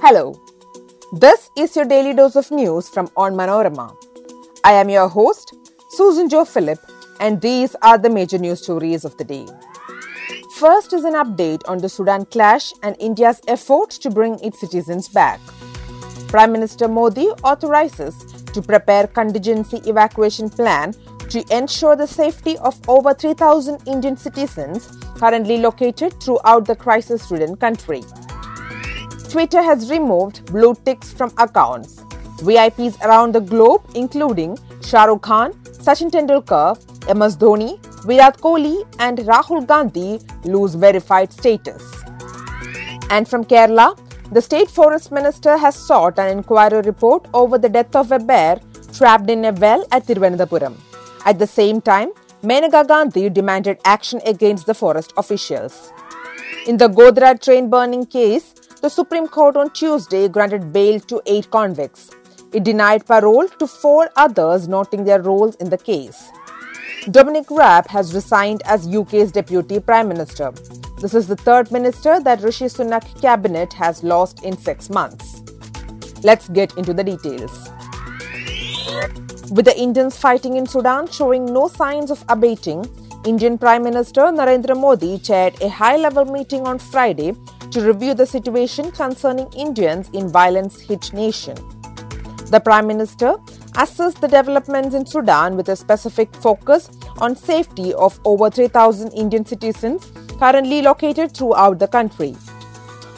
Hello. This is your daily dose of news from Onmanorama. I am your host, Susan Joe Philip, and these are the major news stories of the day. First is an update on the Sudan clash and India's effort to bring its citizens back. Prime Minister Modi authorizes to prepare contingency evacuation plan to ensure the safety of over 3000 Indian citizens currently located throughout the crisis-ridden country. Twitter has removed blue ticks from accounts. VIPs around the globe including Shah Rukh Khan, Sachin Tendulkar, MS Dhoni, Virat Kohli and Rahul Gandhi lose verified status. And from Kerala, the State Forest Minister has sought an inquiry report over the death of a bear trapped in a well at Thiruvananthapuram. At the same time, Maneka Gandhi demanded action against the forest officials. In the Godhra train burning case, the Supreme Court on Tuesday granted bail to eight convicts. It denied parole to four others, noting their roles in the case. Dominic Raab has resigned as UK's Deputy Prime Minister. This is the third minister that Rishi Sunak cabinet has lost in six months. Let's get into the details. With the Indians fighting in Sudan showing no signs of abating, Indian Prime Minister Narendra Modi chaired a high level meeting on Friday to review the situation concerning Indians in violence hit nation. The Prime Minister assessed the developments in Sudan with a specific focus on safety of over 3000 Indian citizens currently located throughout the country.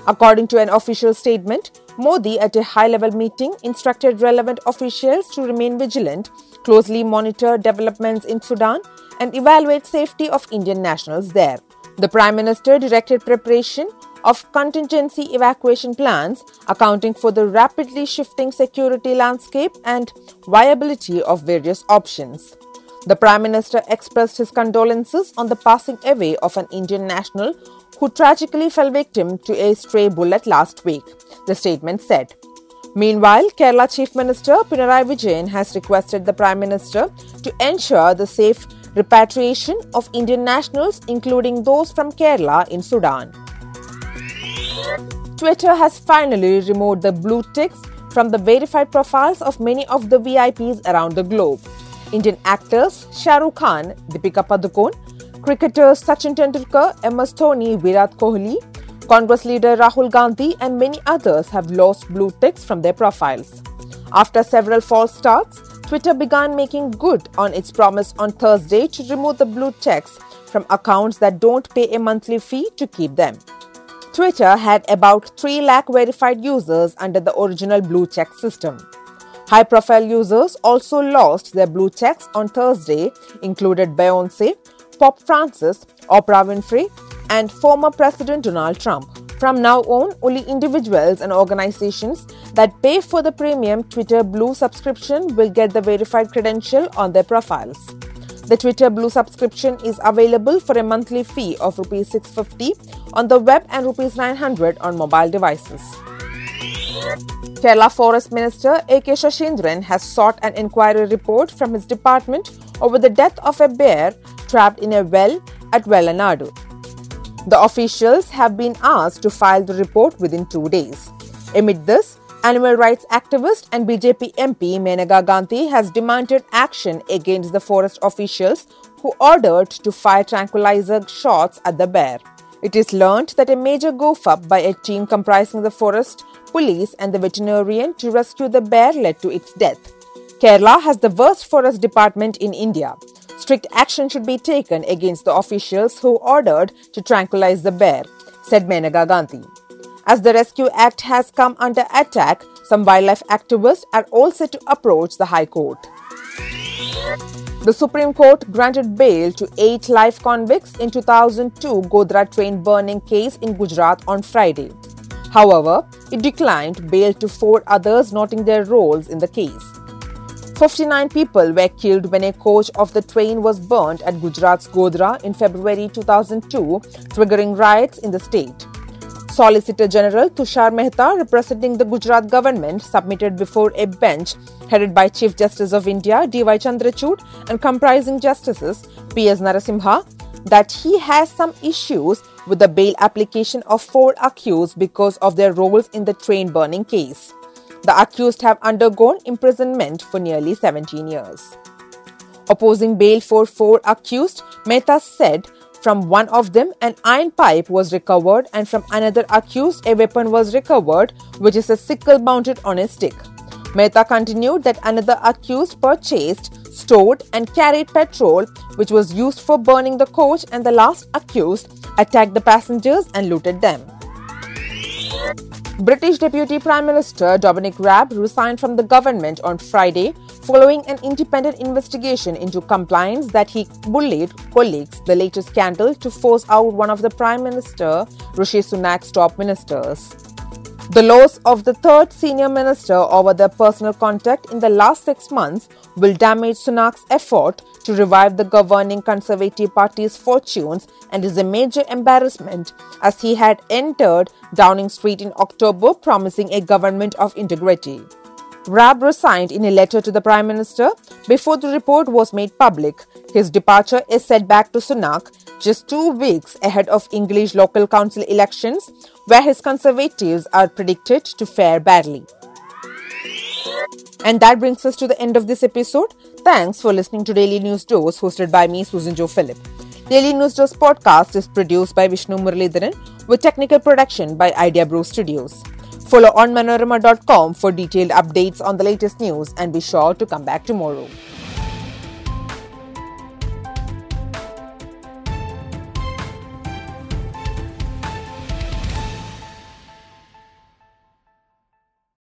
According to an official statement, Modi at a high-level meeting instructed relevant officials to remain vigilant, closely monitor developments in Sudan and evaluate safety of Indian nationals there. The Prime Minister directed preparation of contingency evacuation plans accounting for the rapidly shifting security landscape and viability of various options. The Prime Minister expressed his condolences on the passing away of an Indian national who tragically fell victim to a stray bullet last week, the statement said. Meanwhile, Kerala Chief Minister Pinarayi Vijayan has requested the Prime Minister to ensure the safe repatriation of Indian nationals, including those from Kerala in Sudan. Twitter has finally removed the blue ticks from the verified profiles of many of the VIPs around the globe. Indian actors Shah Rukh Khan, Deepika Padukone, cricketers Sachin Tendulkar, MS Dhoni, Virat Kohli, Congress leader Rahul Gandhi, and many others have lost blue ticks from their profiles. After several false starts, Twitter began making good on its promise on Thursday to remove the blue checks from accounts that don't pay a monthly fee to keep them. Twitter had about 3 lakh verified users under the original blue check system. High profile users also lost their blue checks on Thursday, included Beyonce, Pope Francis, Oprah Winfrey, and former President Donald Trump. From now on, only individuals and organizations that pay for the premium Twitter Blue subscription will get the verified credential on their profiles. The Twitter Blue subscription is available for a monthly fee of Rs 650 on the web and Rs 900 on mobile devices. Kerala Forest Minister A.K. Saseendran has sought an inquiry report from his department over the death of a bear trapped in a well at Vellanadu. The officials have been asked to file the report within two days. Amid this, Animal rights activist and BJP MP Maneka Gandhi has demanded action against the forest officials who ordered to fire tranquilizer shots at the bear. It is learned that a major goof up by a team comprising the forest, police, and the veterinarian to rescue the bear led to its death. Kerala has the worst forest department in India. Strict action should be taken against the officials who ordered to tranquilize the bear, said Maneka Gandhi. As the Rescue Act has come under attack, some wildlife activists are all set to approach the High Court. The Supreme Court granted bail to eight life convicts in 2002 Godhra train burning case in Gujarat on Friday. However, it declined bail to four others, noting their roles in the case. 59 people were killed when a coach of the train was burned at Gujarat's Godhra in February 2002, triggering riots in the state. Solicitor General Tushar Mehta, representing the Gujarat government, submitted before a bench headed by Chief Justice of India D.Y. Chandrachud and comprising Justices P.S. Narasimha, that he has some issues with the bail application of four accused because of their roles in the train burning case. The accused have undergone imprisonment for nearly 17 years. Opposing bail for four accused, Mehta said from one of them, an iron pipe was recovered, and from another accused, a weapon was recovered, which is a sickle mounted on a stick. Mehta continued that another accused purchased, stored, and carried petrol, which was used for burning the coach, and the last accused attacked the passengers and looted them. British Deputy Prime Minister Dominic Raab resigned from the government on Friday following an independent investigation into complaints that he bullied colleagues, the latest scandal to force out one of the Prime Minister Rishi Sunak's top ministers. The loss of the third senior minister over their personal contact in the last six months will damage Sunak's effort to revive the governing Conservative Party's fortunes and is a major embarrassment as he had entered Downing Street in October promising a government of integrity. Raab resigned in a letter to the Prime Minister before the report was made public. His departure is set back to Sunak just two weeks ahead of English local council elections, where his Conservatives are predicted to fare badly. And that brings us to the end of this episode. Thanks for listening to Daily News Dose, hosted by me, Susan Jo Philip. Daily News Dose podcast is produced by Vishnu Muralidharan with technical production by Idea Brew Studios. Follow onmanorama.com for detailed updates on the latest news and be sure to come back tomorrow.